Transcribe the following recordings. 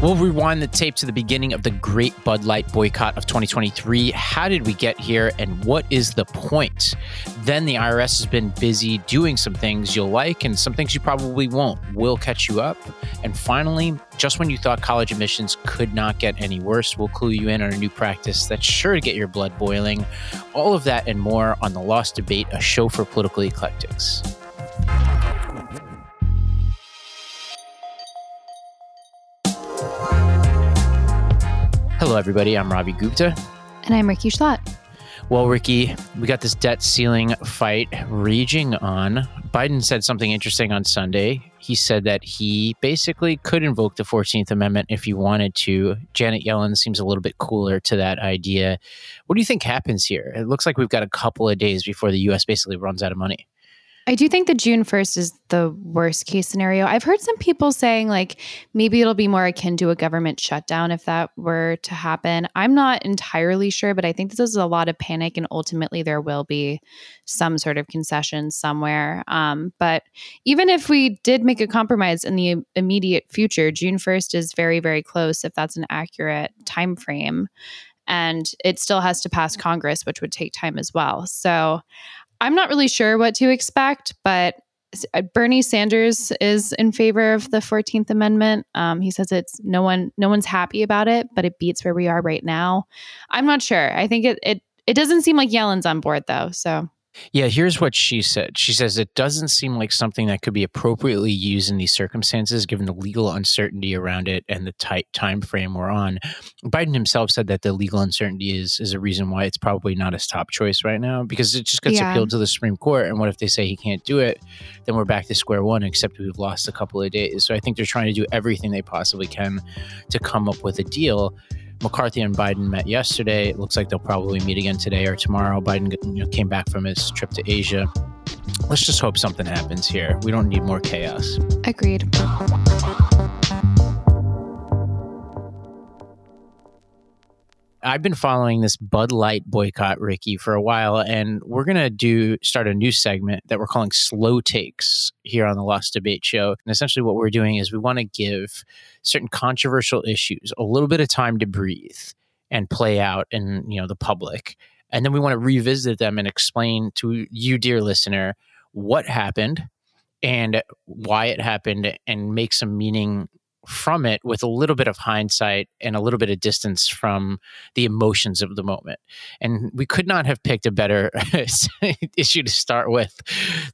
We'll rewind the tape to the beginning of the great Bud Light boycott of 2023. How did we get here and what is the point? Then the IRS has been busy doing some things you'll like and some things you probably won't. We'll catch you up. And finally, just when you thought college admissions could not get any worse, we'll clue you in on a new practice that's sure to get your blood boiling. All of that and more on The Lost Debate, a show for political eclectics. Hello, everybody. I'm Ravi Gupta. And I'm Ricky Schlott. Well, Ricky, we got this debt ceiling fight raging on. Biden said something interesting on Sunday. He said that he basically could invoke the 14th Amendment if he wanted to. Janet Yellen seems a little bit cooler to that idea. What do you think happens here? It looks like we've got a couple of days before the U.S. basically runs out of money. I do think that June 1st is the worst case scenario. I've heard some people saying like maybe it'll be more akin to a government shutdown if that were to happen. I'm not entirely sure, but I think this is a lot of panic and ultimately there will be some sort of concession somewhere. Um, but even if we did make a compromise in the immediate future, June 1st is very, very close if that's an accurate time frame and it still has to pass Congress, which would take time as well. So I'm not really sure what to expect, but uh, Bernie Sanders is in favor of the 14th Amendment. Um, he says it's no one, no one's happy about it, but it beats where we are right now. I'm not sure. I think it, it, it doesn't seem like Yellen's on board though. So yeah, here's what she said. She says it doesn't seem like something that could be appropriately used in these circumstances given the legal uncertainty around it and the tight time frame we're on. Biden himself said that the legal uncertainty is is a reason why it's probably not his top choice right now because it just gets yeah. appealed to the Supreme Court and what if they say he can't do it? Then we're back to square one except we've lost a couple of days. So I think they're trying to do everything they possibly can to come up with a deal. McCarthy and Biden met yesterday. It looks like they'll probably meet again today or tomorrow. Biden you know, came back from his trip to Asia. Let's just hope something happens here. We don't need more chaos. Agreed. I've been following this Bud Light boycott, Ricky, for a while, and we're gonna do start a new segment that we're calling Slow Takes here on the Lost Debate Show. And essentially, what we're doing is we want to give certain controversial issues a little bit of time to breathe and play out in you know the public, and then we want to revisit them and explain to you, dear listener, what happened and why it happened, and make some meaning from it with a little bit of hindsight and a little bit of distance from the emotions of the moment. And we could not have picked a better issue to start with.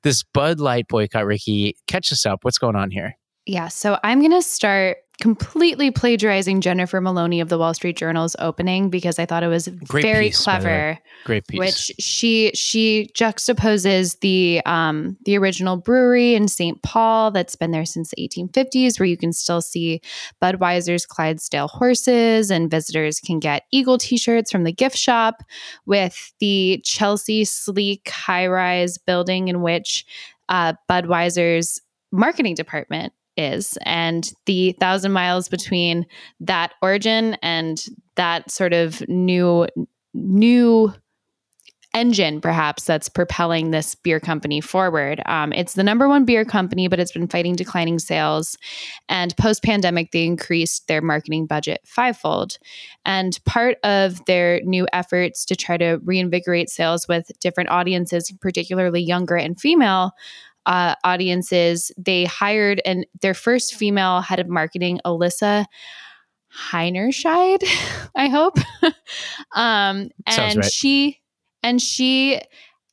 This Bud Light boycott, Ricky, catch us up. What's going on here? Yeah. So I'm going to start completely plagiarizing Jennifer Maloney of the Wall Street Journal's opening because I thought it was Great very piece, clever. Great piece. Which she she juxtaposes the um the original brewery in St. Paul that's been there since the 1850s where you can still see Budweiser's Clydesdale horses and visitors can get Eagle t-shirts from the gift shop with the Chelsea sleek high-rise building in which uh, Budweiser's marketing department is and the thousand miles between that origin and that sort of new new engine perhaps that's propelling this beer company forward. Um, it's the number one beer company but it's been fighting declining sales and post-pandemic they increased their marketing budget fivefold. And part of their new efforts to try to reinvigorate sales with different audiences particularly younger and female uh, audiences, they hired and their first female head of marketing, Alyssa Heinerscheid, I hope. um, and right. she and she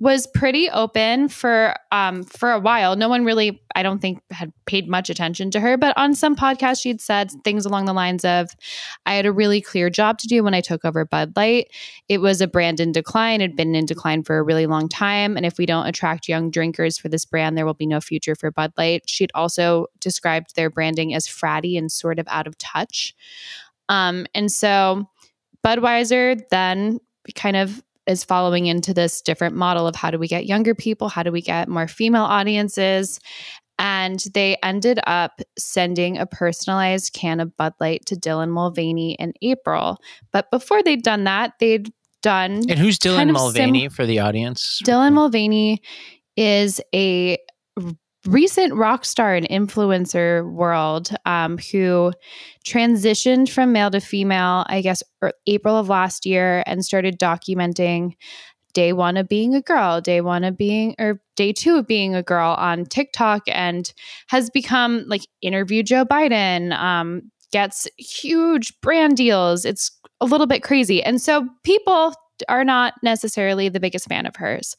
was pretty open for um for a while. No one really, I don't think, had paid much attention to her. But on some podcasts, she'd said things along the lines of, "I had a really clear job to do when I took over Bud Light. It was a brand in decline. It had been in decline for a really long time. And if we don't attract young drinkers for this brand, there will be no future for Bud Light." She'd also described their branding as fratty and sort of out of touch. Um, and so Budweiser then kind of is following into this different model of how do we get younger people, how do we get more female audiences. And they ended up sending a personalized can of Bud Light to Dylan Mulvaney in April. But before they'd done that, they'd done. And who's Dylan Mulvaney sim- for the audience? Dylan Mulvaney is a recent rock star and influencer world um, who transitioned from male to female, I guess, er, April of last year and started documenting day one of being a girl, day one of being, or day two of being a girl on TikTok and has become like interview Joe Biden, um, gets huge brand deals. It's a little bit crazy. And so people are not necessarily the biggest fan of hers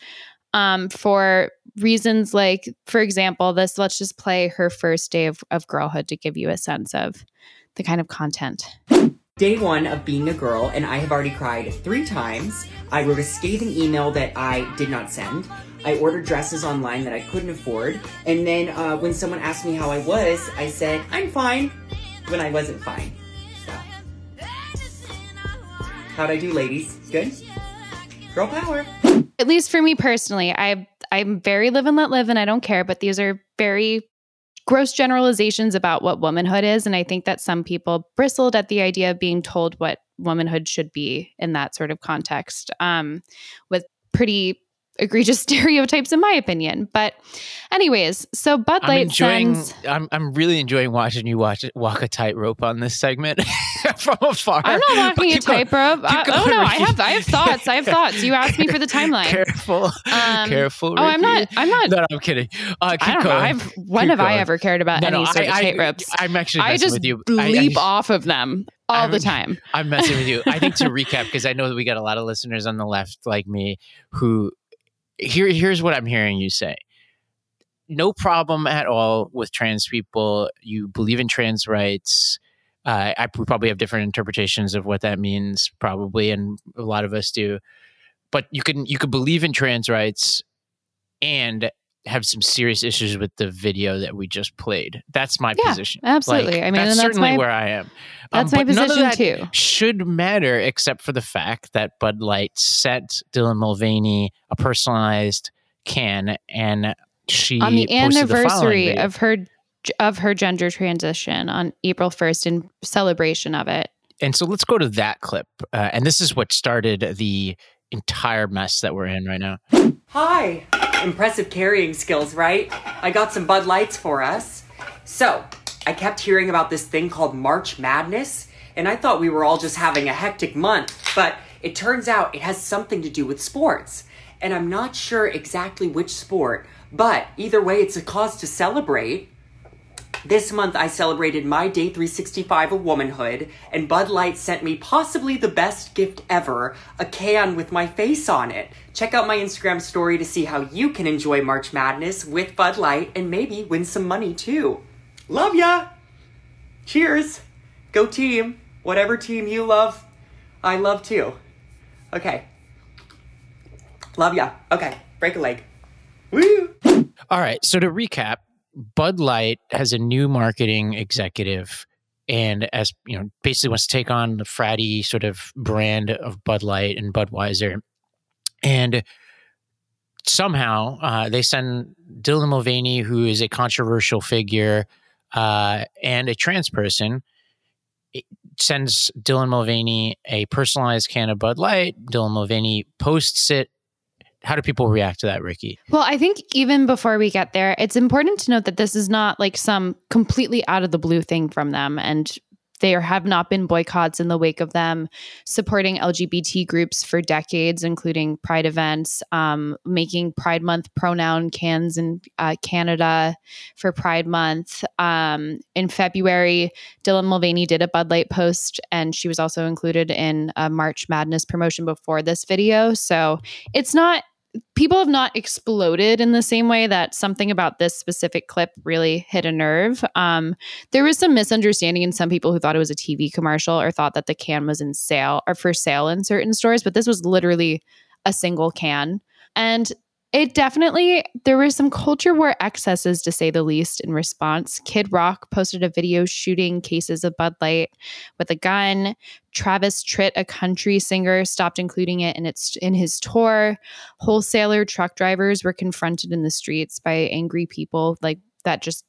um, for reasons like, for example, this, let's just play her first day of, of girlhood to give you a sense of the kind of content. Day one of being a girl, and I have already cried three times. I wrote a scathing email that I did not send. I ordered dresses online that I couldn't afford. And then uh, when someone asked me how I was, I said, I'm fine, when I wasn't fine. So. How'd I do, ladies? Good? Girl power. At least for me personally, I I'm very live and let live and I don't care, but these are very gross generalizations about what womanhood is. And I think that some people bristled at the idea of being told what womanhood should be in that sort of context um, with pretty egregious stereotypes in my opinion but anyways so bud light I'm enjoying sends I'm, I'm really enjoying watching you watch walk a tightrope on this segment from afar i'm not walking a going. tightrope I, oh going, no i have i have thoughts i have thoughts you asked me for the timeline careful Um, careful oh i'm not i'm not no, I'm kidding. Uh, keep I don't going. know. I've, when Keep have I ever cared about No, any no, sort of I, tightropes? I, I'm actually I messing just with you. I- leap I, off of them all the I'm- time. I'm messing with you. I think to recap, because I know that we got a lot of listeners on the left like me who here here's what I'm hearing you say. No problem at all with trans people. You believe in trans rights. Uh, I we probably have different interpretations of what that means, probably, and a lot of us do. But you can you could believe in trans rights and have some serious issues with the video that we just played. That's my Yeah, position. absolutely. Like, I mean, that's that's certainly my- where I am. Um, That's my but none of position that too. Should matter, except for the fact that Bud Light sent Dylan Mulvaney a personalized can, and she On the the anniversary video. of her of her gender transition on April 1st in celebration of it. And so let's go to that clip. Uh, and this is what started the entire mess that we're in right now. Hi! Impressive carrying skills, right? I got some Bud Lights for us. So, I kept hearing about this thing called March Madness, and I thought we were all just having a hectic month, but it turns out it has something to do with sports. And I'm not sure exactly which sport, but either way, it's a cause to celebrate. This month, I celebrated my day 365 of womanhood, and Bud Light sent me possibly the best gift ever a can with my face on it. Check out my Instagram story to see how you can enjoy March Madness with Bud Light and maybe win some money too. Love ya! Cheers! Go team! Whatever team you love, I love too. Okay. Love ya. Okay, break a leg. Woo! All right. So to recap, Bud Light has a new marketing executive and as you know, basically wants to take on the fratty sort of brand of Bud Light and Budweiser. And somehow uh, they send Dylan Mulvaney, who is a controversial figure uh, and a trans person, it sends Dylan Mulvaney a personalized can of Bud Light. Dylan Mulvaney posts it. How do people react to that, Ricky? Well, I think even before we get there, it's important to note that this is not like some completely out of the blue thing from them. And there have not been boycotts in the wake of them supporting LGBT groups for decades, including Pride events, um, making Pride Month pronoun cans in uh, Canada for Pride Month. Um, in February, Dylan Mulvaney did a Bud Light post, and she was also included in a March Madness promotion before this video. So it's not people have not exploded in the same way that something about this specific clip really hit a nerve. Um, there was some misunderstanding in some people who thought it was a TV commercial or thought that the can was in sale or for sale in certain stores, but this was literally a single can. And it definitely, there were some culture war excesses to say the least in response. Kid Rock posted a video shooting cases of Bud Light with a gun. Travis Tritt, a country singer, stopped including it in its in his tour. Wholesaler truck drivers were confronted in the streets by angry people like that just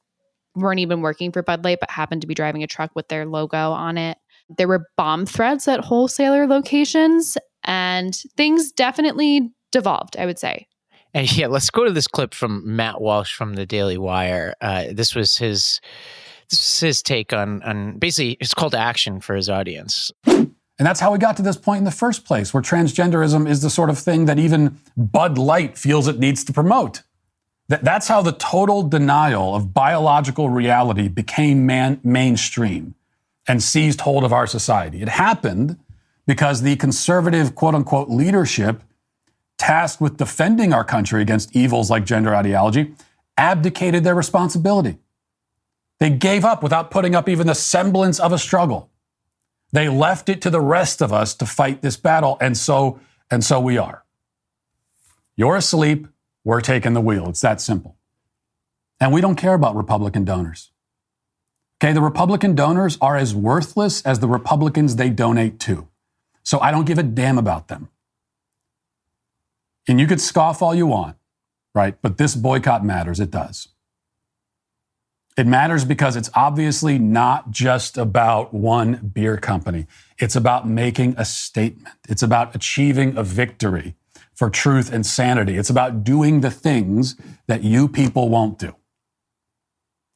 weren't even working for Bud Light but happened to be driving a truck with their logo on it. There were bomb threats at wholesaler locations and things definitely devolved, I would say. And yeah, let's go to this clip from Matt Walsh from the Daily Wire. Uh, this was his this was his take on on basically his call to action for his audience. And that's how we got to this point in the first place, where transgenderism is the sort of thing that even Bud Light feels it needs to promote. That, that's how the total denial of biological reality became man, mainstream and seized hold of our society. It happened because the conservative, quote unquote, leadership tasked with defending our country against evils like gender ideology abdicated their responsibility. They gave up without putting up even the semblance of a struggle. They left it to the rest of us to fight this battle, and so and so we are. You're asleep, we're taking the wheel. It's that simple. And we don't care about Republican donors. Okay, the Republican donors are as worthless as the Republicans they donate to. So I don't give a damn about them. And you could scoff all you want, right? But this boycott matters. It does. It matters because it's obviously not just about one beer company. It's about making a statement. It's about achieving a victory for truth and sanity. It's about doing the things that you people won't do.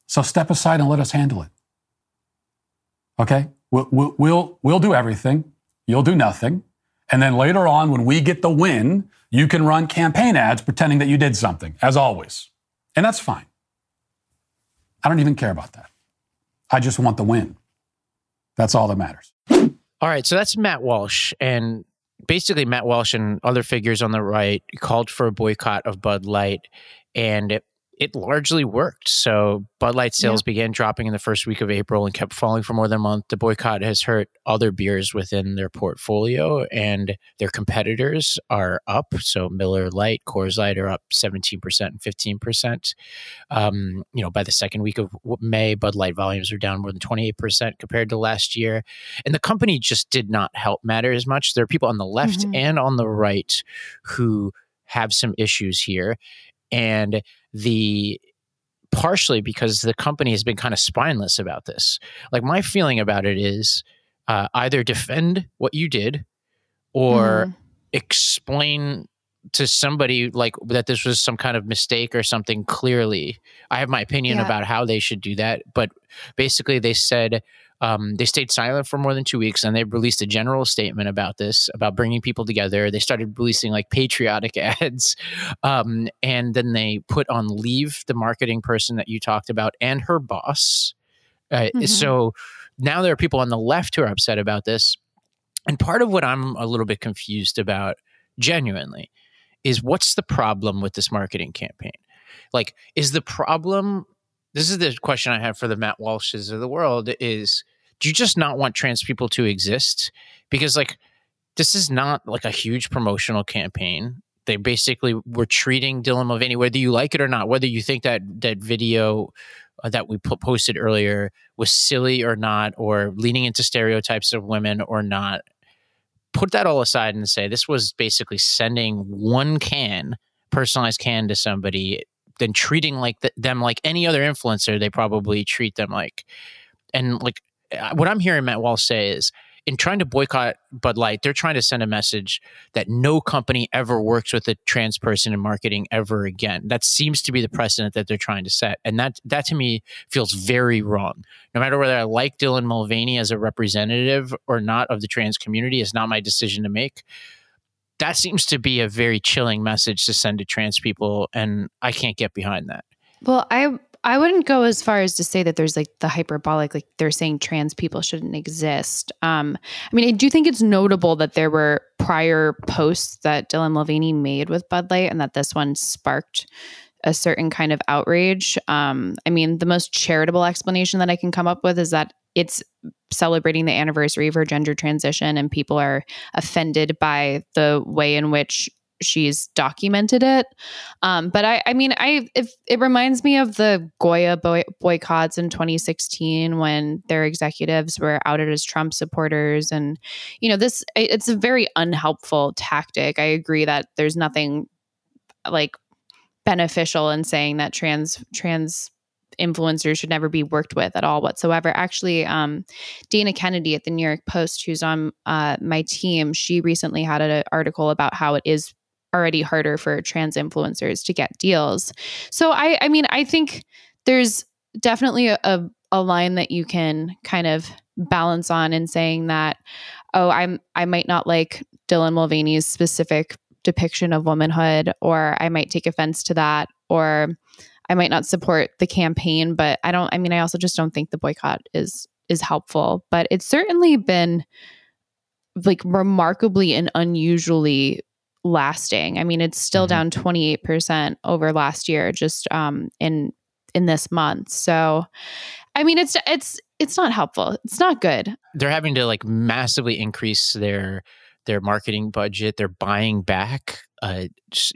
So step aside and let us handle it. Okay? We'll, we'll, we'll, we'll do everything. You'll do nothing. And then later on, when we get the win, you can run campaign ads pretending that you did something, as always. And that's fine. I don't even care about that. I just want the win. That's all that matters. All right. So that's Matt Walsh. And basically, Matt Walsh and other figures on the right called for a boycott of Bud Light. And it largely worked. So Bud Light sales yeah. began dropping in the first week of April and kept falling for more than a month. The boycott has hurt other beers within their portfolio, and their competitors are up. So Miller Lite, Coors Light are up 17% and 15%. Um, you know, by the second week of May, Bud Light volumes are down more than 28% compared to last year. And the company just did not help matter as much. There are people on the left mm-hmm. and on the right who have some issues here. And the partially because the company has been kind of spineless about this. Like my feeling about it is uh, either defend what you did or mm. explain to somebody like that this was some kind of mistake or something clearly. I have my opinion yeah. about how they should do that, but basically they said um, they stayed silent for more than two weeks and they released a general statement about this, about bringing people together. They started releasing like patriotic ads. Um, and then they put on leave the marketing person that you talked about and her boss. Uh, mm-hmm. So now there are people on the left who are upset about this. And part of what I'm a little bit confused about, genuinely, is what's the problem with this marketing campaign? Like, is the problem this is the question I have for the Matt Walshes of the world is do you just not want trans people to exist? Because like this is not like a huge promotional campaign. They basically were treating Dylan Mulvaney, whether you like it or not, whether you think that that video uh, that we posted earlier was silly or not, or leaning into stereotypes of women or not. Put that all aside and say this was basically sending one can, personalized can to somebody than treating like the, them like any other influencer they probably treat them like and like uh, what i'm hearing matt walsh say is in trying to boycott bud light they're trying to send a message that no company ever works with a trans person in marketing ever again. That seems to be the precedent that they're trying to set and that that to me feels very wrong. No matter whether i like dylan mulvaney as a representative or not of the trans community is not my decision to make that seems to be a very chilling message to send to trans people and i can't get behind that. Well i i wouldn't go as far as to say that there's like the hyperbolic like they're saying trans people shouldn't exist. Um i mean i do think it's notable that there were prior posts that dylan mulvaney made with bud light and that this one sparked a certain kind of outrage. Um i mean the most charitable explanation that i can come up with is that it's celebrating the anniversary of her gender transition and people are offended by the way in which she's documented it. Um, but I, I mean, I if it reminds me of the Goya boy, boycotts in 2016 when their executives were outed as Trump supporters, and you know, this it's a very unhelpful tactic. I agree that there's nothing like beneficial in saying that trans trans influencers should never be worked with at all whatsoever. Actually, um, Dana Kennedy at the New York Post, who's on uh, my team, she recently had an article about how it is already harder for trans influencers to get deals. So I I mean I think there's definitely a, a, a line that you can kind of balance on in saying that oh I'm I might not like Dylan Mulvaney's specific depiction of womanhood or I might take offense to that or I might not support the campaign but I don't I mean I also just don't think the boycott is is helpful but it's certainly been like remarkably and unusually lasting. I mean, it's still mm-hmm. down 28% over last year just um in in this month. So I mean, it's it's it's not helpful. It's not good. They're having to like massively increase their their marketing budget. They're buying back uh,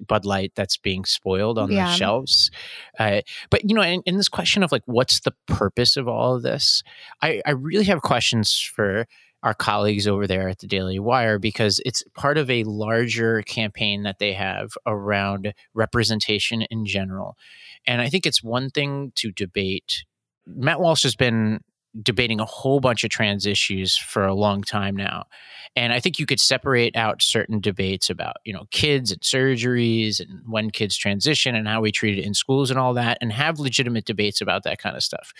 Bud Light that's being spoiled on yeah. the shelves. Uh, but you know, in, in, this question of like, what's the purpose of all of this? I, I really have questions for our colleagues over there at the Daily Wire because it's part of a larger campaign that they have around representation in general. And I think it's one thing to debate. Matt Walsh has been debating a whole bunch of trans issues for a long time now. And I think you could separate out certain debates about, you know, kids and surgeries and when kids transition and how we treat it in schools and all that and have legitimate debates about that kind of stuff.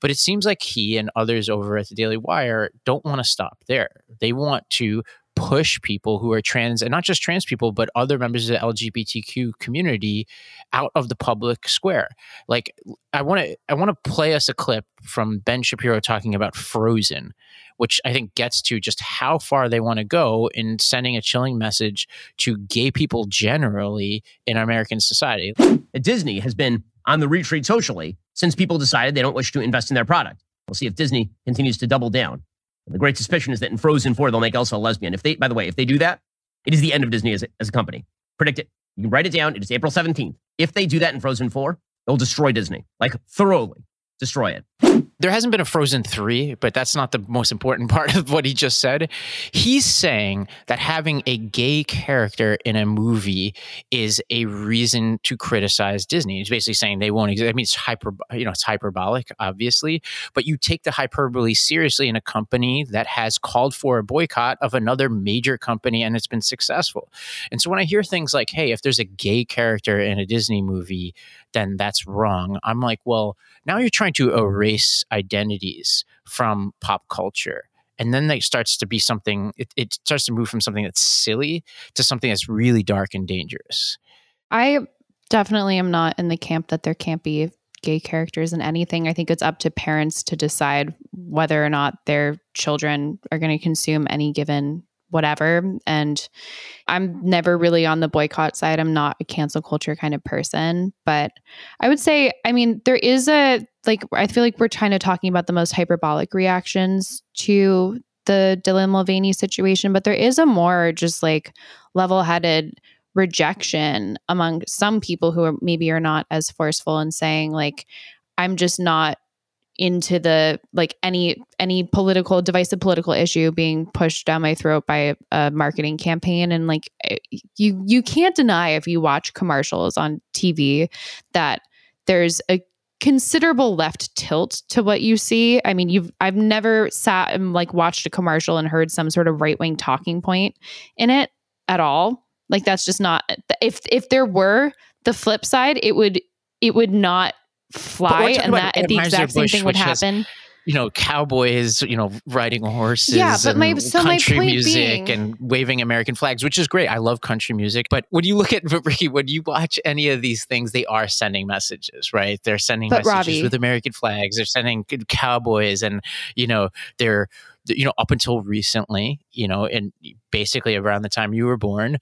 But it seems like he and others over at the Daily Wire don't want to stop there. They want to push people who are trans and not just trans people but other members of the lgbtq community out of the public square. Like i want to i want to play us a clip from ben shapiro talking about frozen which i think gets to just how far they want to go in sending a chilling message to gay people generally in american society. Disney has been on the retreat socially since people decided they don't wish to invest in their product. We'll see if disney continues to double down the great suspicion is that in Frozen 4, they'll make Elsa a lesbian. If they, by the way, if they do that, it is the end of Disney as a, as a company. Predict it. You can write it down. It is April 17th. If they do that in Frozen 4, they'll destroy Disney, like thoroughly destroy it there hasn't been a Frozen 3, but that's not the most important part of what he just said. He's saying that having a gay character in a movie is a reason to criticize Disney. He's basically saying they won't exist. I mean, it's hyper, you know, it's hyperbolic, obviously, but you take the hyperbole seriously in a company that has called for a boycott of another major company and it's been successful. And so when I hear things like, hey, if there's a gay character in a Disney movie, then that's wrong. I'm like, well, now you're trying to erase identities from pop culture. And then it starts to be something, it, it starts to move from something that's silly to something that's really dark and dangerous. I definitely am not in the camp that there can't be gay characters in anything. I think it's up to parents to decide whether or not their children are going to consume any given whatever. And I'm never really on the boycott side. I'm not a cancel culture kind of person. But I would say, I mean, there is a, like, I feel like we're kind of talking about the most hyperbolic reactions to the Dylan Mulvaney situation, but there is a more just like level headed rejection among some people who are maybe are not as forceful in saying, like, I'm just not into the like any any political divisive political issue being pushed down my throat by a, a, marketing campaign. And like eh, you you can't deny if you watch commercials on TV that there's a considerable left tilt to what you see. I mean, you've I've never sat and like watched a commercial and heard some sort of right-wing talking point in it at all. Like that's just not if if there were the flip side, it would it would not fly and that the exact same thing would happen. Has, you know, cowboys, you know, riding horses yeah, but my, so country music being, and waving American flags, which is great. I love country music. But when you look at Ricky, when you watch any of these things, they are sending messages, right? They're sending messages Ravi, with American flags. They're sending cowboys and, you know, they're, you know, up until recently, you know, and basically around the time you were born,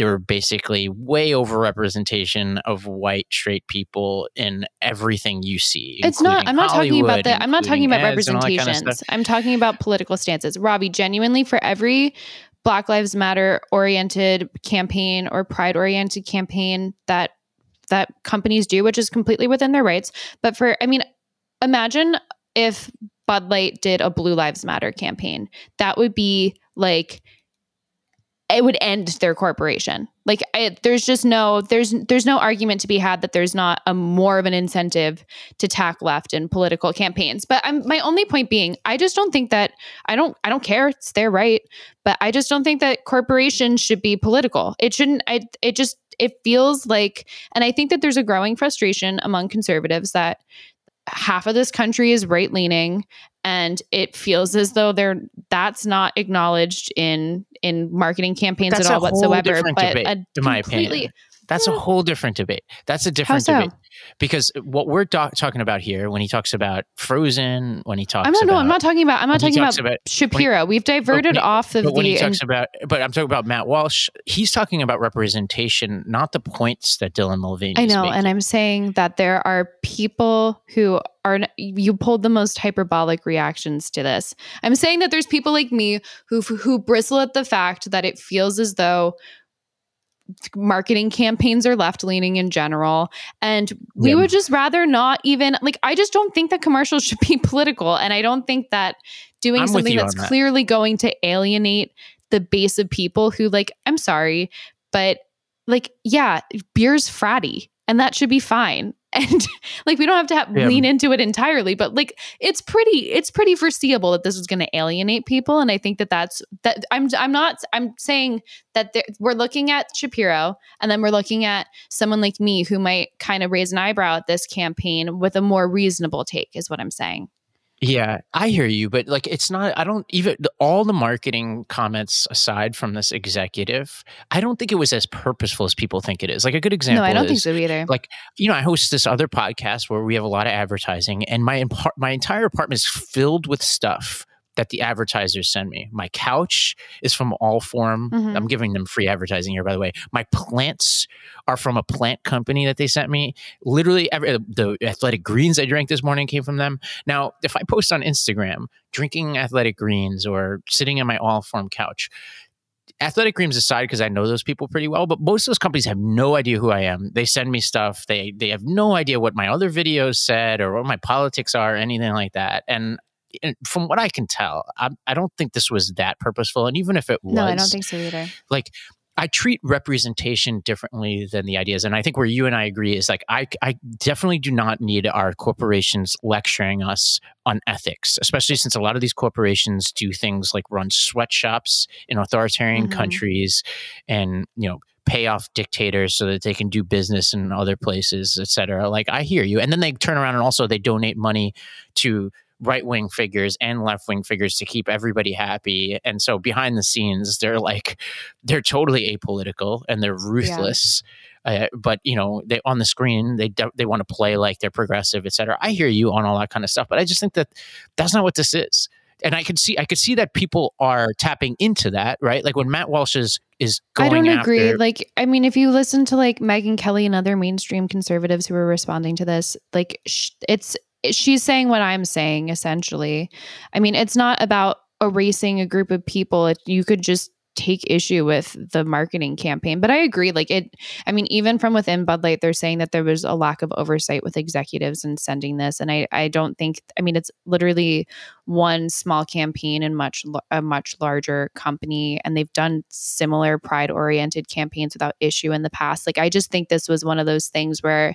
there were basically way over representation of white straight people in everything you see. It's not. I'm not Hollywood, talking about that. I'm not talking about representations. Kind of I'm talking about political stances. Ravi, genuinely, for every Black Lives Matter oriented campaign or pride oriented campaign that that companies do, which is completely within their rights. But for, I mean, imagine if Bud Light did a Blue Lives Matter campaign. That would be like it would end their corporation. Like I, there's just no there's there's no argument to be had that there's not a more of an incentive to tack left in political campaigns. But I'm my only point being, I just don't think that I don't I don't care. It's their right, but I just don't think that corporations should be political. It shouldn't. I it just it feels like, and I think that there's a growing frustration among conservatives that half of this country is right leaning and it feels as though they're that's not acknowledged in in marketing campaigns That's at all whatsoever but debate, a in my opinion. That's a whole different debate. That's a different so? debate because what we're do- talking about here, when he talks about Frozen, when he talks I'm not about no I'm not talking about I'm not talking about, about- Shapiro we've diverted he- off of but when he the talks about, but I'm talking about Matt Walsh. He's talking about representation, not the points that Dylan Mulvaney. I know, making. and I'm saying that there are people who are you pulled the most hyperbolic reactions to this. I'm saying that there's people like me who who bristle at the fact that it feels as though marketing campaigns are left leaning in general and we Yeah. would just rather not even like I just don't think that commercials should be political and I don't think that doing I'm something that's that. clearly going to alienate the base of people who like I'm sorry but like yeah beer's fratty and that should be fine and like we don't have to have, Yeah. lean into it entirely but like it's pretty it's pretty foreseeable that this is going to alienate people and i think that that's that i'm i'm not i'm saying that there, we're looking at shapiro and then we're looking at someone like me who might kind of raise an eyebrow at this campaign with a more reasonable take is what i'm saying Yeah, I hear you, but like it's not. I don't even all the marketing comments aside from this executive. I don't think it was as purposeful as people think it is. Like a good example. no i don't is, think so either Like you know, I host this other podcast where we have a lot of advertising, and my my entire apartment is filled with stuff that the advertisers send me. My couch is from Allform. Mhm. I'm giving them free advertising here, by the way. My plants are from a plant company that they sent me. Literally, every, the athletic greens I drank this morning came from them. Now, if I post on Instagram drinking athletic greens or sitting on my Allform couch, athletic greens aside because i know those people pretty well but most of those companies have no idea who i am they send me stuff they they have no idea what my other videos said or what my politics are or anything like that and from what i can tell I, I don't think this was that purposeful and even if it was no i don't think so either like I treat representation differently than the ideas. And I think where you and I agree is like, I, I definitely do not need our corporations lecturing us on ethics, especially since a lot of these corporations do things like run sweatshops in authoritarian Mhm. countries and, you know, pay off dictators so that they can do business in other places, et cetera. Like, I hear you. And then they turn around and also they donate money to right wing figures and left wing figures to keep everybody happy. And so behind the scenes, they're like, they're totally apolitical and they're ruthless. Uh, but you know, they on the screen they they want to play like they're progressive, et cetera. I hear you on all that kind of stuff, but I just think that that's not what this is. And I could see I could see that people are tapping into that, right? Like when Matt Walsh is is going. I don't agree. Like, I mean, if you listen to like Megyn Kelly and other mainstream conservatives who are responding to this, like, sh- it's she's saying what I'm saying essentially. I mean, it's not about erasing a group of people. It, you could just take issue with the marketing campaign. But I agree. Like it, I mean, even from within Bud Light, they're saying that there was a lack of oversight with executives in sending this. And I, I don't think. I mean, it's literally one small campaign in much a much larger company, and they've done similar pride oriented campaigns without issue in the past. Like I just think this was one of those things where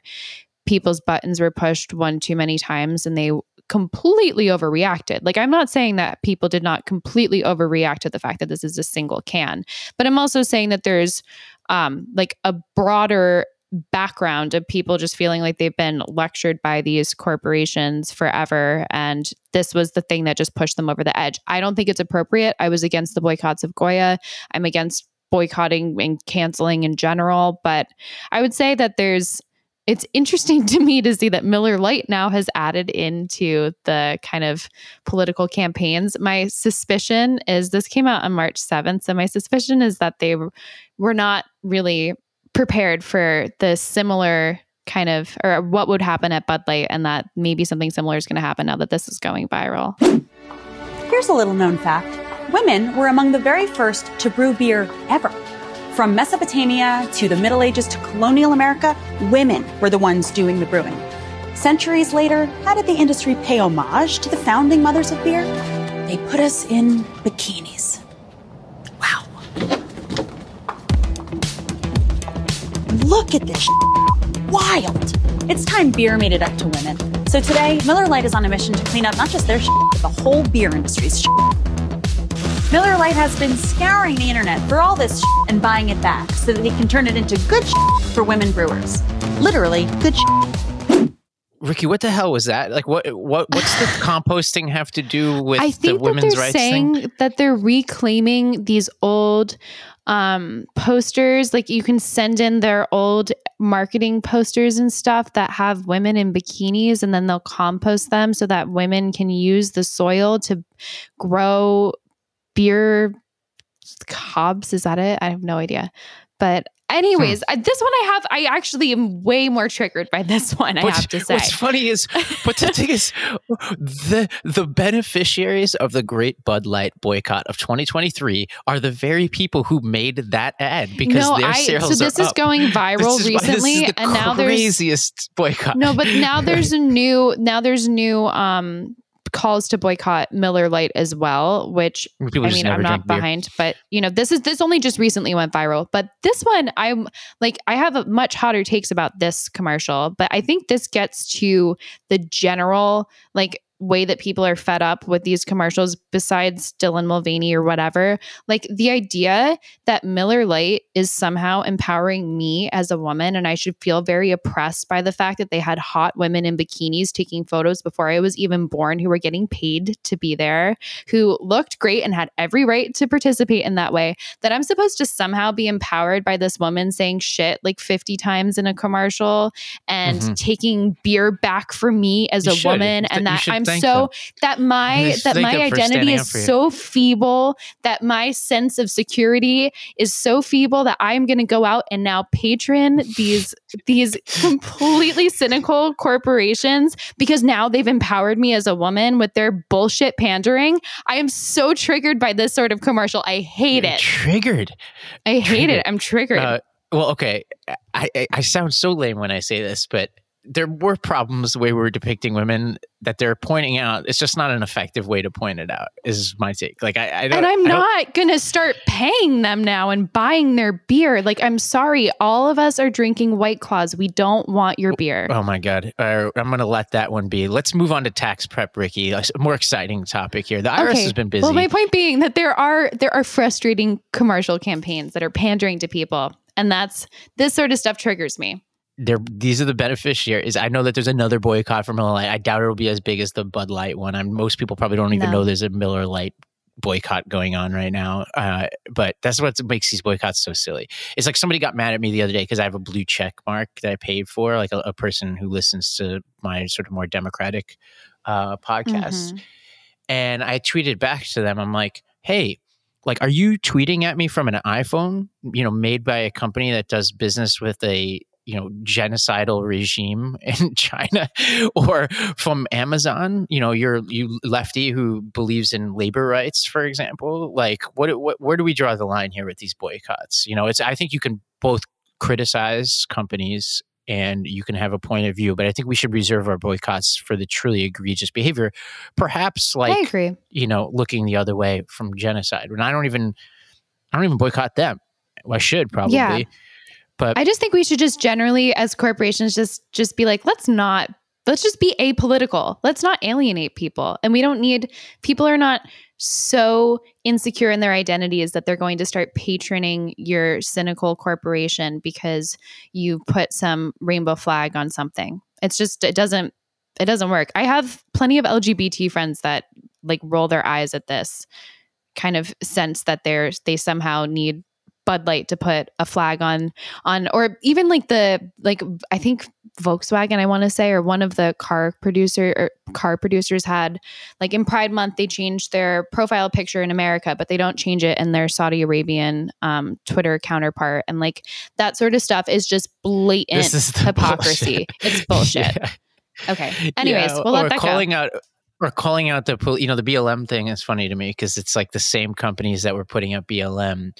people's buttons were pushed one too many times and they completely overreacted. Like, I'm not saying that people did not completely overreact to the fact that this is a single can, but I'm also saying that there's um, like a broader background of people just feeling like they've been lectured by these corporations forever. And this was the thing that just pushed them over the edge. I don't think it's appropriate. I was against the boycotts of Goya. I'm against boycotting and canceling in general. But I would say that there's it's interesting to me to see that Miller Lite now has added into the kind of political campaigns. My suspicion is this came out on March 7th. So my suspicion is that they were not really prepared for the similar kind of or what would happen at Bud Light and that maybe something similar is going to happen now that this is going viral. Here's a little known fact women were among the very first to brew beer ever. From Mesopotamia to the Middle Ages to colonial America, women were the ones doing the brewing. Centuries later, how did the industry pay homage to the founding mothers of beer? They put us in bikinis. Wow. Look at this. Wild. It's time beer made it up to women. So today, Miller Lite is on a mission to clean up not just their shit, but the whole beer industry's shit. Miller Lite has been scouring the internet for all this shit and buying it back so that they can turn it into good shit for women brewers. Literally, good shit. Ricky, what the hell was that? Like, what what what's the composting have to do with I the think that women's they're rights saying thing? that they're reclaiming these old um posters like you can send in their old marketing posters and stuff that have women in bikinis and then they'll compost them so that women can use the soil to grow beer cobs is that it? I have no idea. But anyways I, this one i have i actually am way more triggered by this one i What's- have to say. What's funny is, but the thing is, the the beneficiaries of the Great Bud Light boycott of 2023 are the very people who made that ad because no, their I, sales so this is up. going viral is recently, this is the and now there's craziest boycott. no, but now there's a new now there's new um calls to boycott Miller Lite as well, which People I mean I'm not drink beer. behind, but you know this is this only just recently went viral. But this one I'm like I have a much hotter takes about this commercial, but I think this gets to the general like way that people are fed up with these commercials besides Dylan Mulvaney or whatever. Like the idea that Miller Lite is somehow empowering me as a woman and I should feel very oppressed by the fact that they had hot women in bikinis taking photos before I was even born who were getting paid to be there, who looked great and had every right to participate in that way. That I'm supposed to somehow be empowered by this woman saying shit like 50 times in a commercial and Mhm. taking beer back for me as You a should. woman and that, that should I'm so that my that my identity is up for you. so feeble that my sense of security is so feeble that I'm going to go out and now patron these these completely cynical corporations because now they've empowered me as a woman with their bullshit pandering. I am so triggered by this sort of commercial. I hate You're it. Triggered. I hate triggered. it. I'm triggered. Uh, well, okay. I, I I sound so lame when I say this, but there were problems the way we were depicting women that they're pointing out. It's just not an effective way to point it out. Is my take. Like I, I don't. and I'm I going to start paying them now and buying their beer. Like, I'm sorry. All of us are drinking White Claws. We don't want your beer. Oh my god! Uh, I'm going to let that one be. Let's move on to tax prep, Ricky. A more exciting topic here. The IRS has been busy. Well, my point being that there are there are frustrating commercial campaigns that are pandering to people, and that's this sort of stuff triggers me. They're these are the beneficiaries. I know that there's another boycott for Miller Lite. I doubt it'll be as big as the Bud Light one. I'm, most people probably don't even No. know there's a Miller Lite boycott going on right now. Uh, but that's what makes these boycotts so silly. It's like somebody got mad at me the other day because I have a blue check mark that I paid for, like a, a person who listens to my sort of more democratic uh, podcast. Mhm. And I tweeted back to them. I'm like, hey, like, are you tweeting at me from an iPhone, you know, made by a company that does business with a, you know, genocidal regime in China or from Amazon? You know, you're you lefty who believes in labor rights, for example. Like, what, what where do we draw the line here with these boycotts? You know, it's I think you can both criticize companies and you can have a point of view, but I think we should reserve our boycotts for the truly egregious behavior. Perhaps I like agree. you know, looking the other way from genocide. And I don't even, I don't even boycott them. I should probably, Yeah. But I just think we should just generally, as corporations, just just be like, let's not. Let's just be apolitical. Let's not alienate people. And we don't need people are not so insecure in their identities that they're going to start patroning your cynical corporation because you put some rainbow flag on something. It's just it doesn't it doesn't work. I have plenty of LGBT friends that like roll their eyes at this kind of sense that they're they somehow need Bud Light to put a flag on on or even like the like I think Volkswagen I want to say or one of the car producer or car producers had like in Pride month they changed their profile picture in America but they don't change it in their Saudi Arabian um, Twitter counterpart and like that sort of stuff is just blatant this is hypocrisy. bullshit. It's bullshit. Yeah. Okay. Anyways, Yeah, we'll let that go. calling out or calling out the you know the BLM thing is funny to me because it's like the same companies that were putting up BLM.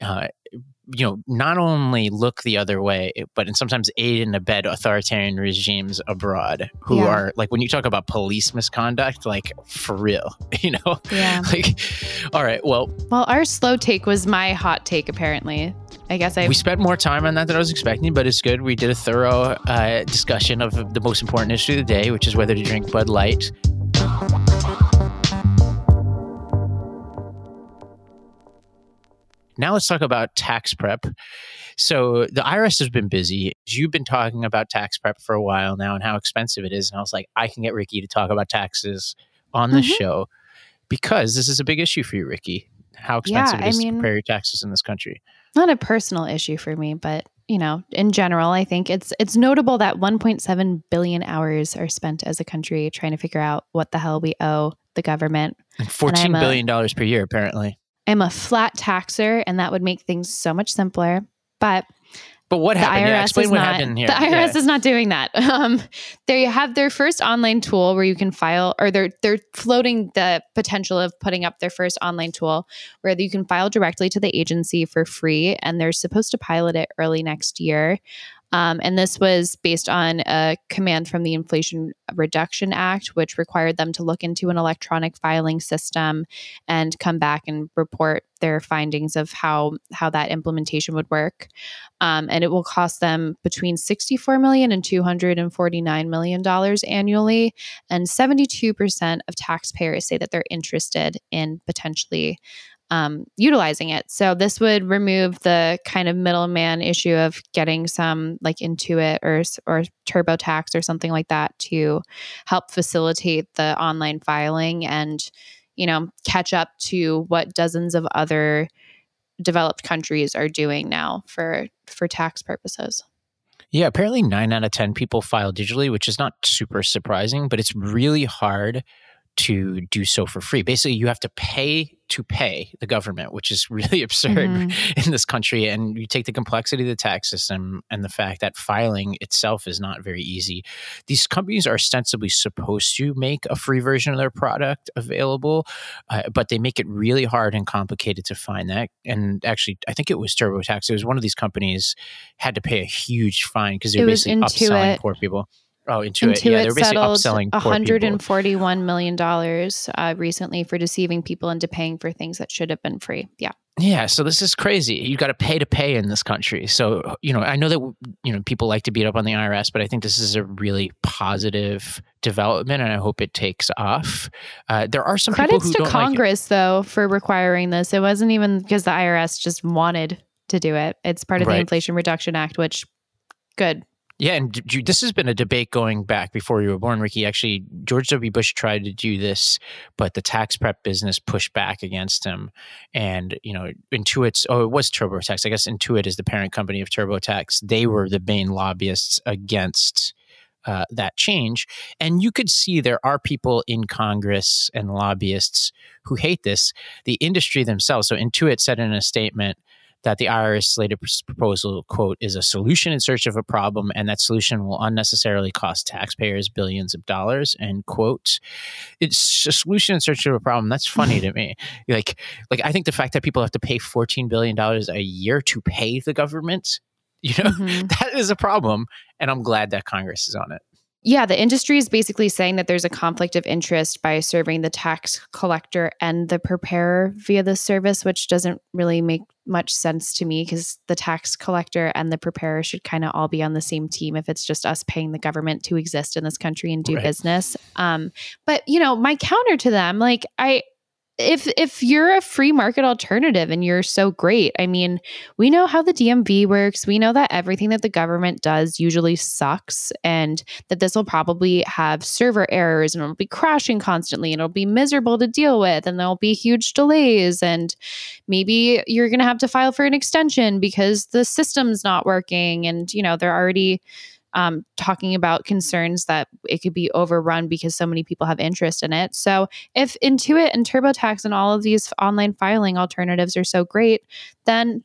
Uh, you know, not only look the other way, but and sometimes aid and abet authoritarian regimes abroad who Yeah. are like when you talk about police misconduct, like for real, you know, Yeah. like, all right, well, Well, our slow take was my hot take apparently. I guess I We spent more time on that than I was expecting, but it's good. We did a thorough uh, discussion of the most important issue of the day, which is whether to drink Bud Light. Now let's talk about tax prep. So the IRS has been busy. You've been talking about tax prep for a while now and how expensive it is. And I was like, I can get Ricky to talk about taxes on this Mhm. show because this is a big issue for you, Ricky. How Yeah, expensive it I is mean- to prepare your taxes in this country. not a personal issue for me, but you know, in general, I think it's it's notable that 1.7 billion hours are spent as a country trying to figure out what the hell we owe the government. And fourteen a- billion dollars per year, apparently. I'm a flat taxer, and that would make things so much simpler. But But what the happened? IRS Yeah, explain what not. happened here. The IRS Yeah. is not doing that. Um, they have their first online tool where you can file, or they're they're floating the potential of putting up their first online tool where you can file directly to the agency for free, and they're supposed to pilot it early next year. Um, and this was based on a command from the Inflation Reduction Act, which required them to look into an electronic filing system and come back and report their findings of how how that implementation would work. Um, and it will cost them between 64 million and 249 million dollars annually. And 72 percent of taxpayers say that they're interested in potentially um, utilizing it. So this would remove the kind of middleman issue of getting some like Intuit or or TurboTax or something like that to help facilitate the online filing and you know catch up to what dozens of other developed countries are doing now for for tax purposes. Yeah, apparently nine out of 10 people file digitally, which is not super surprising, but it's really hard to do so for free. Basically, you have to pay to pay the government, which is really absurd Mhm. in this country. And you take the complexity of the tax system and the fact that filing itself is not very easy. These companies are ostensibly supposed to make a free version of their product available, uh, but they make it really hard and complicated to find that. And actually, I think it was TurboTax. It was one of these companies had to pay a huge fine because they were basically upselling poor people. Oh, Intuit. Intuit yeah, they were basically settled upselling 141 million dollars uh, recently for deceiving people into paying for things that should have been free. Yeah. Yeah, so this is crazy. You got to pay to pay in this country. So, you know, I know that you know people like to beat up on the IRS, but I think this is a really positive development and I hope it takes off. Uh, there are some people Credits who to don't like it. Congress though for requiring this. It wasn't even because the IRS just wanted to do it. It's part of Right. the Inflation Reduction Act, which good. Yeah, and this has been a debate going back before you were born, Ricky. Actually, George W. Bush tried to do this, but the tax prep business pushed back against him. And you know, Intuit's oh, it was TurboTax. I guess Intuit is the parent company of TurboTax. They were the main lobbyists against uh, that change. And you could see there are people in Congress and lobbyists who hate this. The industry themselves. So Intuit said in a statement that the IRS latest proposal, quote, is a solution in search of a problem, and that solution will unnecessarily cost taxpayers billions of dollars, end quote. It's a solution in search of a problem. That's funny to me. Like, like I think the fact that people have to pay $14 billion a year to pay the government, you know, Mhm. that is a problem. And I'm glad that Congress is on it. Yeah, the industry is basically saying that there's a conflict of interest by serving the tax collector and the preparer via this service, which doesn't really make much sense to me because the tax collector and the preparer should kind of all be on the same team if it's just us paying the government to exist in this country and do Right. business. Um, but you know, my counter to them, like I if if you're a free market alternative and you're so great, I mean, we know how the DMV works. We know that everything that the government does usually sucks and that this will probably have server errors and it'll be crashing constantly and it'll be miserable to deal with and there'll be huge delays and maybe you're going to have to file for an extension because the system's not working and you know they're already um, talking about concerns that it could be overrun because so many people have interest in it. So if Intuit and TurboTax and all of these online filing alternatives are so great, then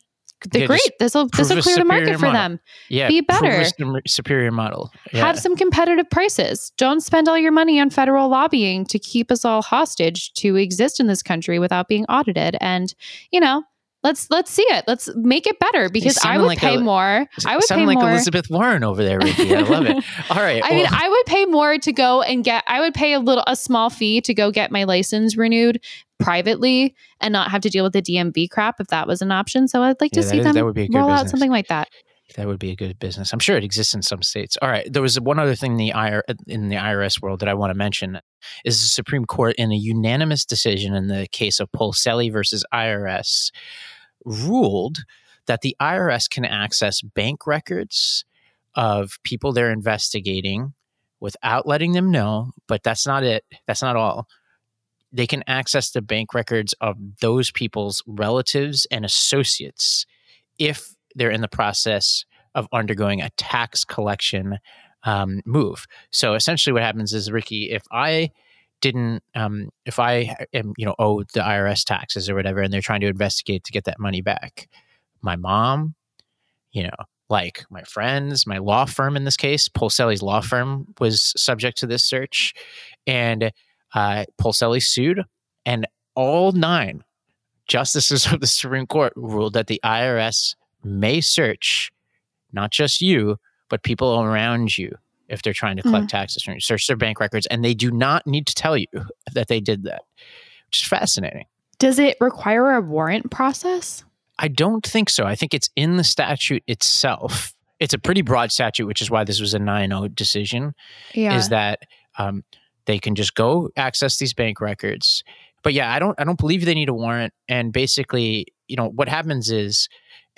they're Yeah, great. This will this will clear the market for model. them. Yeah. Be better. superior model. Yeah. Have some competitive prices. Don't spend all your money on federal lobbying to keep us all hostage to exist in this country without being audited. And, you know, Let's let's see it. Let's make it better because I would like pay a- more. I would Sound pay like more. Elizabeth Warren over there, Ricky. I love it. All right. I mean, I would pay more to go and get. I would pay a little, a small fee to go get my license renewed privately and not have to deal with the DMV crap if that was an option. So I'd like to Yeah, see is- them that would be a good roll out something like that. That would be a good business. I'm sure it exists in some states. All right. There was one other thing in the, IR, uh, in the IRS world that I want to mention is the Supreme Court in a unanimous decision in the case of Polselli versus IRS ruled that the IRS can access bank records of people they're investigating without letting them know, but that's not it. That's not all. They can access the bank records of those people's relatives and associates if they're in the process of undergoing a tax collection um, move. So essentially, what happens is, Ricky, if I didn't, um, if I am, you know, owe the IRS taxes or whatever, and they're trying to investigate to get that money back, my mom, you know, like my friends, my law firm in this case, Polselli's law firm was subject to this search, and uh, Polselli sued, and all nine justices of the Supreme Court ruled that the IRS may search not just you, but people around you if they're trying to collect taxes from you, search their bank records, and they do not need to tell you that they did that, which is fascinating. Does it require a warrant process? I don't think so. I think it's in the statute itself. It's a pretty broad statute, which is why this was a 9 0 decision. Yeah. Is that um, they can just go access these bank records. But yeah, I don't I don't believe they need a warrant. And basically, you know, what happens is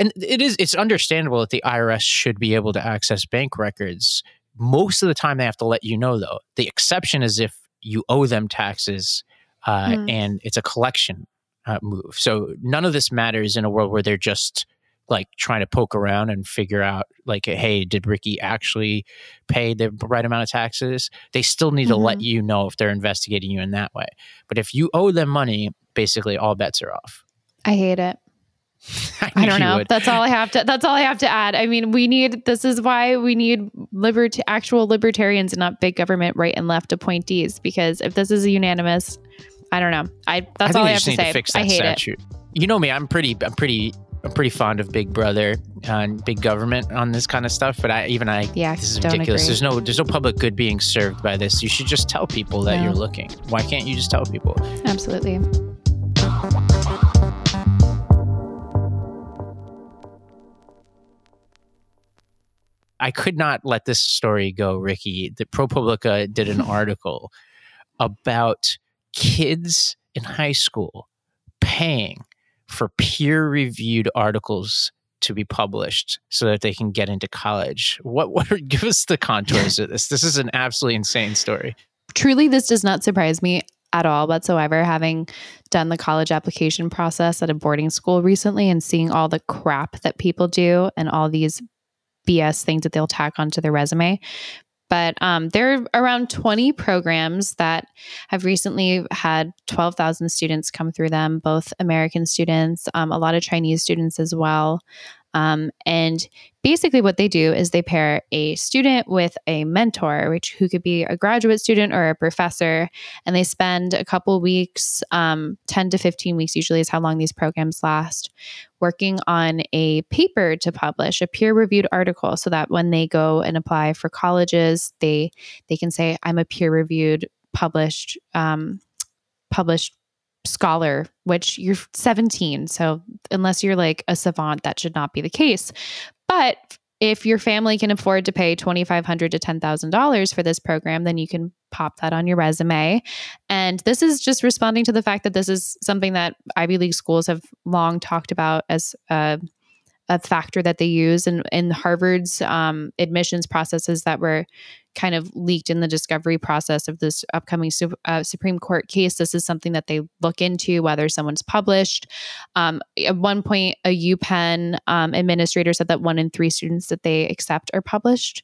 and it is it's understandable that the IRS should be able to access bank records. Most of the time they have to let you know though. The exception is if you owe them taxes uh, Hmm. and it's a collection uh, move. So none of this matters in a world where they're just like trying to poke around and figure out like hey did ricky actually pay the right amount of taxes they still need to let Mhm. you know if they're investigating you in that way but if you owe them money basically all bets are off I hate it. I, I don't know. would. That's all I have to. That's all I have to add. I mean, we need. This is why we need libert actual libertarians and not big government right and left appointees. Because if this is a unanimous, I don't know. I that's I all I have to say. to fix I hate it. You know me, I'm pretty, I'm pretty, I'm pretty fond of Big Brother and big government on this kind of stuff. But I, even I, Yeah, this is ridiculous. agree. There's no, there's no public good being served by this. You should just tell people that No. you're looking. Why can't you just tell people? Absolutely. I could not let this story go, Ricky. The ProPublica did an article about kids in high school paying for peer-reviewed articles to be published so that they can get into college. What what are, give us the contours of this? This is an absolutely insane story. Truly, this does not surprise me at all whatsoever. Having done the college application process at a boarding school recently and seeing all the crap that people do and all these BS things that they'll tack onto their resume. But um, there are around 20 programs that have recently had 12,000 students come through them, both American students, um, a lot of Chinese students as well. Um, and basically, what they do is they pair a student with a mentor, which who could be a graduate student or a professor, and they spend a couple weeks, um, 10 to 15 weeks usually is how long these programs last, working on a paper to publish, a peer-reviewed article, so that when they go and apply for colleges, they they can say, "I'm a peer-reviewed, published, um, published." Scholar which you're 17 so unless you're like a savant that should not be the case. But if your family can afford to pay 2500 to $10000 for this program then you can pop that on your resume. And this is just responding to the fact that this is something that ivy league schools have long talked about as a, a factor that they use and in harvard's um, admissions processes that were kind of leaked in the discovery process of this upcoming su- uh, Supreme Court case. This is something that they look into whether someone's published. Um, at one point, a UPenn um, administrator said that one in three students that they accept are published.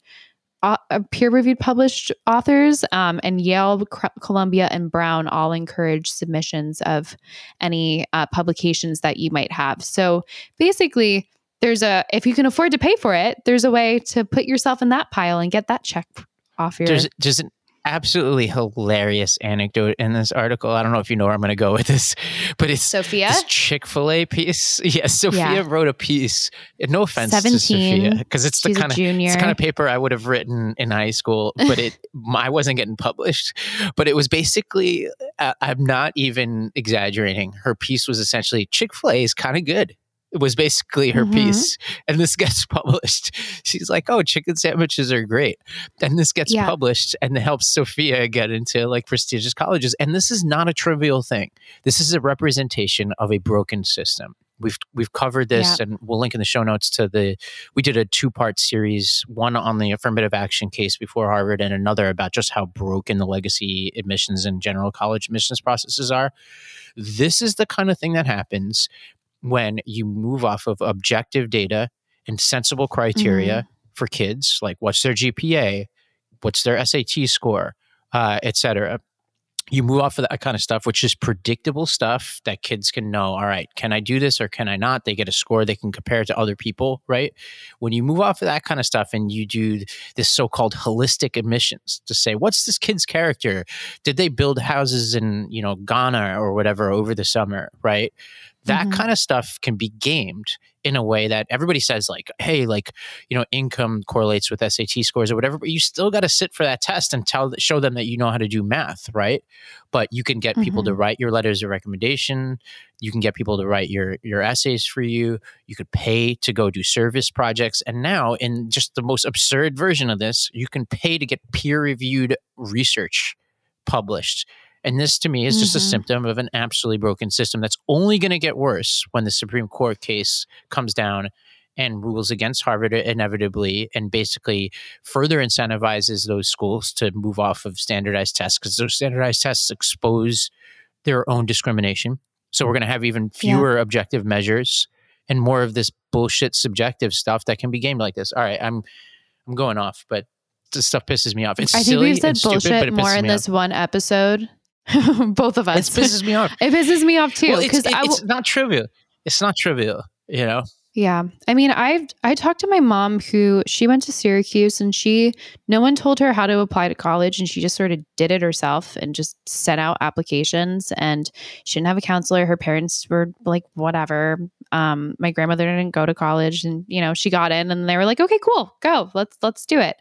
Uh, peer reviewed published authors um, and Yale, Columbia, and Brown all encourage submissions of any uh, publications that you might have. So basically, there's a if you can afford to pay for it, there's a way to put yourself in that pile and get that check off your There's just an absolutely hilarious anecdote in this article. I don't know if you know where I'm going to go with this, but it's Sophia? Chick Fil A piece. Yes, Sophia Yeah. wrote a piece. No offense to 17. Sophia, because it's the kind of it's kind of paper I would have written in high school, but it I wasn't getting published. But it was basically uh, I'm not even exaggerating. Her piece was essentially Chick Fil A is kind of good. It was basically her Mhm. piece, and this gets published. She's like, "Oh, chicken sandwiches are great," and this gets Yeah. published, and it helps Sophia get into like prestigious colleges. And this is not a trivial thing. This is a representation of a broken system. We've we've covered this, Yeah. and we'll link in the show notes to the. We did a two part series, one on the affirmative action case before Harvard, and another about just how broken the legacy admissions and general college admissions processes are. This is the kind of thing that happens when you move off of objective data and sensible criteria for kids, like what's their GPA, what's their SAT score, uh, et cetera. You move off of that kind of stuff, which is predictable stuff that kids can know. All right, can I do this or can I not? They get a score they can compare to other people, right? When you move off of that kind of stuff and you do this so called holistic admissions to say, what's this kid's character? Did they build houses in, you know, Ghana or whatever over the summer, right? That Mhm. kind of stuff can be gamed in a way that everybody says, like, hey, like, you know, income correlates with SAT scores or whatever, but you still got to sit for that test and tell, show them that you know how to do math, right? But you can get people to write your letters of recommendation. You can get people to write your your essays for you. You could pay to go do service projects, and now in just the most absurd version of this, you can pay to get peer reviewed research published. And this to me is just a Mhm. symptom of an absolutely broken system that's only going to get worse when the Supreme Court case comes down and rules against Harvard inevitably and basically further incentivizes those schools to move off of standardized tests because those standardized tests expose their own discrimination. So we're going to have even fewer objective measures and more of this bullshit subjective stuff that can be gamed like this. All right, I'm I'm going off, but this stuff pisses me off. It's I think we've said stupid, bullshit it more in this one episode. Both of us. It pisses me off. It pisses me off too Well, it's, because it- I it's not trivial. It's not trivial, you know. yeah. I mean, I've I talked to my mom who she went to Syracuse and she no one told her how to apply to college and she just sort of did it herself and just sent out applications and she didn't have a counselor. Her parents were like whatever. Um, my grandmother didn't go to college and you know she got in and they were like, okay, cool, go, let's let's do it.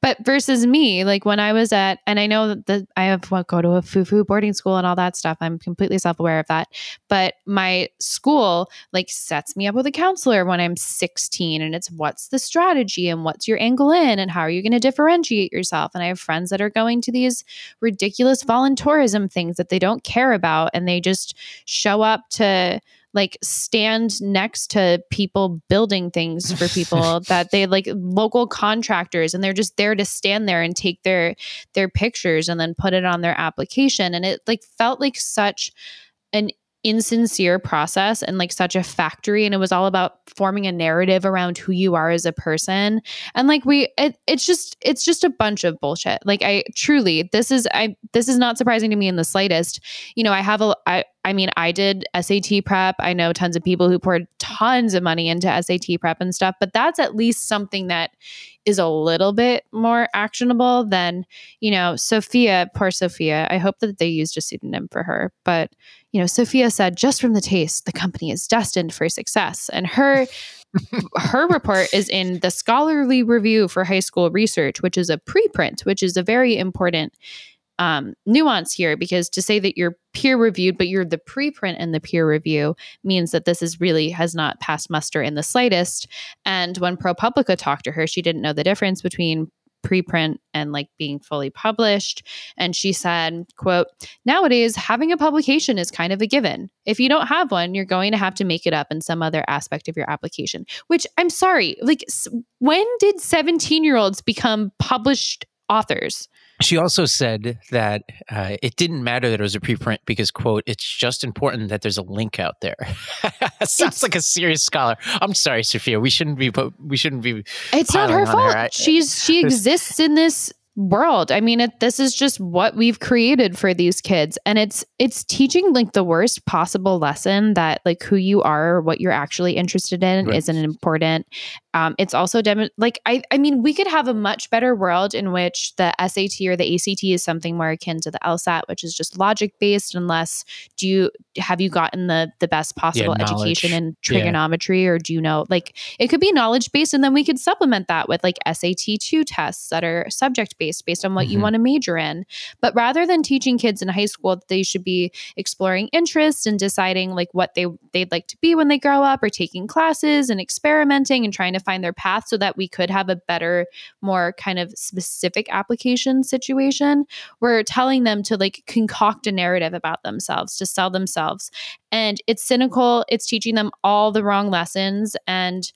But versus me, like when I was at, and I know that the, I have what go to a foo-foo boarding school and all that stuff. I'm completely self-aware of that. But my school like sets me up with a counselor when I'm 16, and it's what's the strategy and what's your angle in and how are you going to differentiate yourself. And I have friends that are going to these ridiculous volunteerism things that they don't care about, and they just show up to like stand next to people building things for people that they like local contractors and they're just there to stand there and take their their pictures and then put it on their application. And it like felt like such an insincere process and like such a factory and it was all about forming a narrative around who you are as a person. And like we it, it's just it's just a bunch of bullshit. Like i truly this is i this is not surprising to me in the slightest. You know i have a i i mean i did sat prep. I know tons of people who poured tons of money into sat prep and stuff but that's at least something that is a little bit more actionable than you know sophia poor sophia. I hope that they used a pseudonym for her but you know sophia said just from the taste the company is destined for success. And her her report is in the scholarly review for high school research which is a preprint which is a very important um, nuance here because to say that you're peer reviewed but you're the preprint and the peer review means that this is really has not passed muster in the slightest. And when propublica talked to her she didn't know the difference between preprint and like being fully published. And she said quote nowadays having a publication is kind of a given. If you don't have one you're going to have to make it up in some other aspect of your application. Which i'm sorry like when did 17 year olds become published authors She also said that uh, it didn't matter that it was a preprint because, quote, it's just important that there's a link out there. Sounds like a serious scholar. I'm sorry, Sophia. We shouldn't be. We shouldn't be. It's not her on her. fault. I- She's she exists in this world. I mean, it, this is just what we've created for these kids, and it's it's teaching like the worst possible lesson that like who you are, what you're actually interested in, Right. isn't important. Um, it's also dem- like I I mean, we could have a much better world in which the SAT or the ACT is something more akin to the LSAT, which is just logic based. Unless do you have you gotten the the best possible education knowledge. in Yeah. trigonometry, or do you know like it could be knowledge based, and then we could supplement that with like SAT two tests that are subject based based on what you Mhm. want to major in. But rather than teaching kids in high school that they should be exploring interests and deciding like what they they'd like to be when they grow up, or taking classes and experimenting and trying to find their path, so that we could have a better, more kind of specific application situation, we're telling them to like concoct a narrative about themselves to sell themselves, and it's cynical. It's teaching them all the wrong lessons, and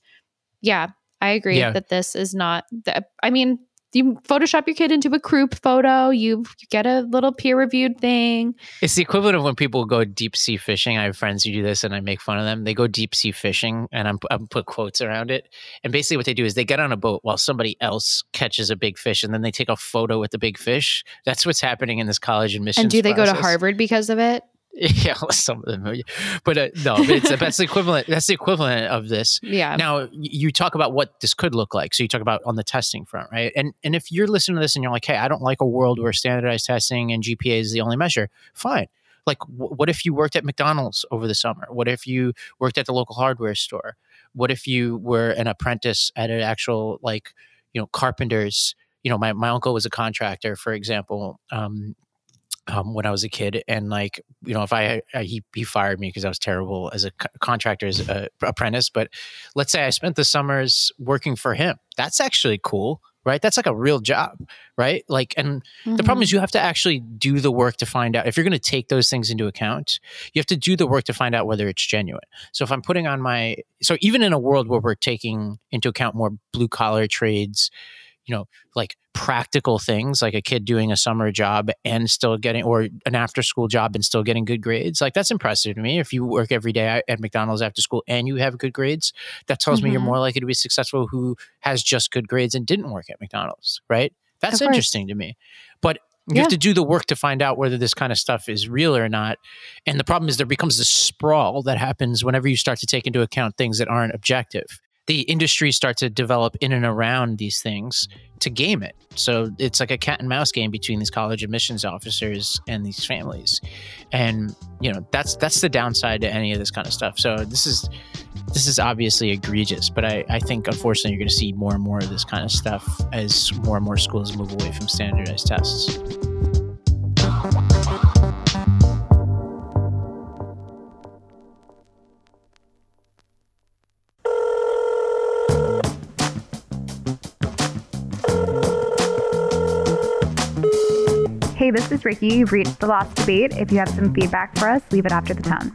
yeah, I agree Yeah. that this is not. The, I mean, you Photoshop your kid into a croup photo. You, you get a little peer reviewed thing. It's the equivalent of when people go deep sea fishing. I have friends who do this, and I make fun of them. They go deep sea fishing, and I'm I'm put quotes around it. And basically, what they do is they get on a boat while somebody else catches a big fish, and then they take a photo with the big fish. That's what's happening in this college admissions. and do they go to. Harvard because of it? Yeah, some of them, but uh, no, but it's that's the equivalent. That's the equivalent of this. Yeah. Now you talk about what this could look like. So you talk about on the testing front, right? And and if you're listening to this and you're like, hey, I don't like a world where standardized testing and GPA is the only measure. Fine. Like, wh- what if you worked at McDonald's over the summer? What if you worked at the local hardware store? What if you were an apprentice at an actual like, you know, carpenters? You know, my my uncle was a contractor, for example. Um, um, when I was a kid, and like you know, if I, I he he fired me because I was terrible as a co- contractor as a apprentice. But let's say I spent the summers working for him. That's actually cool, right? That's like a real job, right? Like, and the problem is you have to actually do the work to find out if you're going to take those things into account. You have to do the work to find out whether it's genuine. So if I'm putting on my so even in a world where we're taking into account more blue collar trades, you know, like practical things like a kid doing a summer job and still getting or an after school job and still getting good grades like that's impressive to me. If you work every day at mcdonald's after school and you have good grades that tells me you're Mhm. more likely to be successful who has just good grades and didn't work at mcdonald's right? That's interesting to me. But you Yeah. have to do the work to find out whether this kind of stuff is real or not. And the problem is there becomes this sprawl that happens whenever you start to take into account things that aren't objective the industry starts to develop in and around these things to game it. So it's like a cat and mouse game between these college admissions officers and these families. And you know, that's that's the downside to any of this kind of stuff. So this is this is obviously egregious, but I, I think unfortunately you're gonna see more and more of this kind of stuff as more and more schools move away from standardized tests. Hey, this is Ricky. You've reached the Lost Debate. If you have some feedback for us, leave it after the tone.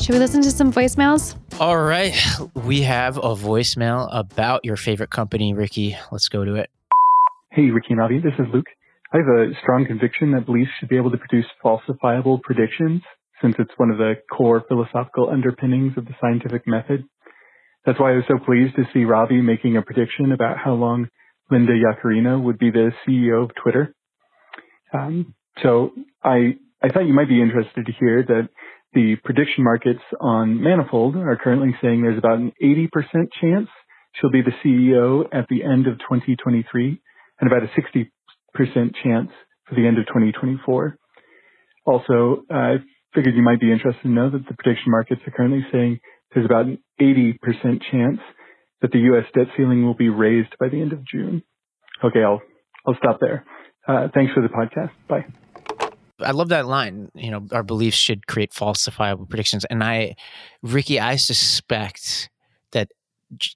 Should we listen to some voicemails? All right. We have a voicemail about your favorite company, Ricky. Let's go to it. Hey, Ricky and Ravi, this is Luke. I have a strong conviction that beliefs should be able to produce falsifiable predictions, since it's one of the core philosophical underpinnings of the scientific method. That's why I was so pleased to see Ravi making a prediction about how long Linda Yaccarino would be the CEO of Twitter. Um, so I I thought you might be interested to hear that the prediction markets on Manifold are currently saying there's about an 80% chance she'll be the CEO at the end of 2023 and about a 60% chance for the end of 2024. Also, I figured you might be interested to know that the prediction markets are currently saying there's about an 80% chance that the U.S. debt ceiling will be raised by the end of June. Okay, I'll I'll stop there. Uh, thanks for the podcast. Bye. I love that line. You know, our beliefs should create falsifiable predictions. And I, Ricky, I suspect that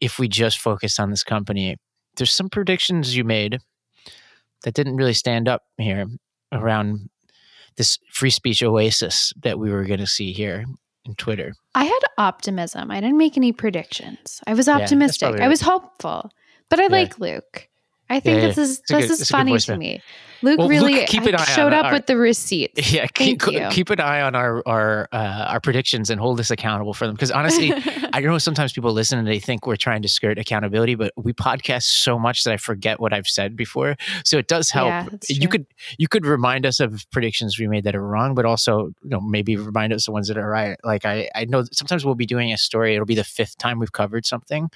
if we just focused on this company, there's some predictions you made that didn't really stand up here around this free speech oasis that we were going to see here in Twitter. I had optimism. I didn't make any predictions. I was optimistic. probably I was hopeful. But I Yeah. like Luke. I think Yeah, this is this good- is it's a good funny to me. Luke Well, Luke, really keep an eye showed up our- with the receipts. Yeah, keep, keep an eye on our our uh, our predictions and hold us accountable for them. Because honestly, I know sometimes people listen and they think we're trying to skirt accountability, but we podcast so much that I forget what I've said before. So it does help. Yeah, you could you could remind us of predictions we made that are wrong, but also you know maybe remind us the ones that are right. Like I I know sometimes we'll be doing a story. It'll be the fifth time we've covered something,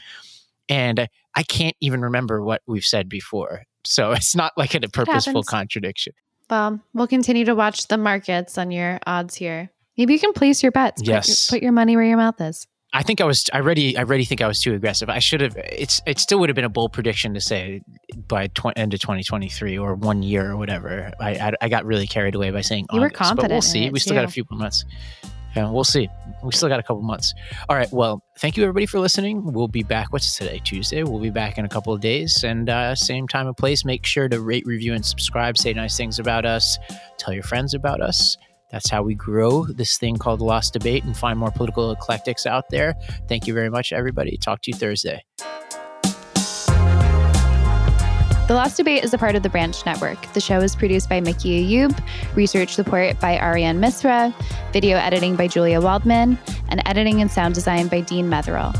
and I- can't even remember what we've said before. So it's not like a purposeful contradiction. Well, we'll continue to watch the markets on your odds here. Maybe you can place your bets. Put your- Yes. Put your, money where your mouth is. I think I was. I already. I already think I was too aggressive. I should have. It's. It still would have been a bold prediction to say by tw- end of 2023 or one year or whatever. I. I, I got really carried away by saying You were August, but confident we'll see. we still got a few more months. Yeah, we'll see. We still got a couple months. All right. Well, thank you everybody for listening. We'll be back. What's today? Tuesday. We'll be back in a couple of days and uh, same time and place. Make sure to rate, review, and subscribe. Say nice things about us. Tell your friends about us. That's how we grow this thing called Lost Debate and find more political eclectics out there. Thank you very much, everybody. Talk to you Thursday. The Lost Debate is a part of the Branch Network. The show is produced by Mickey Ayub, research support by Ariane Misra, video editing by Julia Waldman, and editing and sound design by Dean Metherell.